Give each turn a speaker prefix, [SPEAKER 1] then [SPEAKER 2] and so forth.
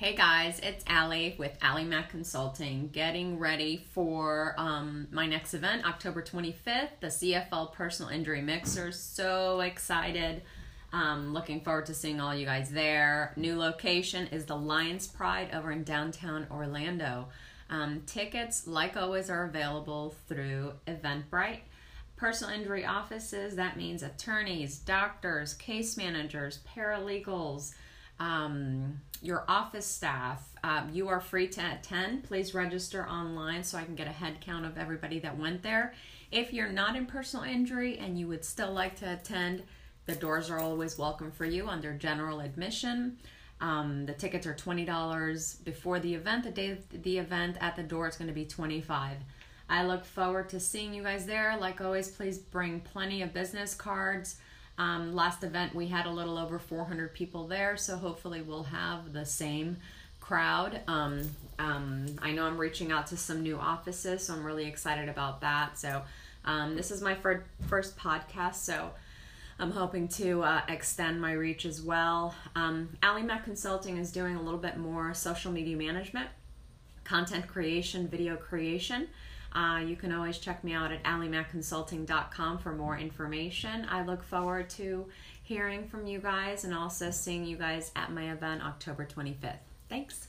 [SPEAKER 1] guys, it's Allie with Allie Mac Consulting, getting ready for um, my next event, October 25th, the CFL Personal Injury Mixer. So excited. Um, looking forward to seeing all you guys there. New location is the Lions Pride over in downtown Orlando. Um, tickets, like always, are available through Eventbrite. Personal injury offices, that means attorneys, doctors, case managers, paralegals, um, your office staff. Uh, you are free to attend. Please register online so I can get a head count of everybody that went there. If you're not in personal injury and you would still like to attend, the doors are always welcome for you under general admission. Um, the tickets are twenty dollars before the event. The day of the event at the door, it's going to be twenty five. I look forward to seeing you guys there. Like always, please bring plenty of business cards. Um, last event we had a little over 400 people there, so hopefully we'll have the same crowd. Um, um, I know I'm reaching out to some new offices, so I'm really excited about that. So um, this is my fir- first podcast, so I'm hoping to uh, extend my reach as well. Um, Allie Consulting is doing a little bit more social media management, content creation, video creation. Uh, you can always check me out at alliemacconsulting.com for more information. I look forward to hearing from you guys and also seeing you guys at my event October 25th. Thanks.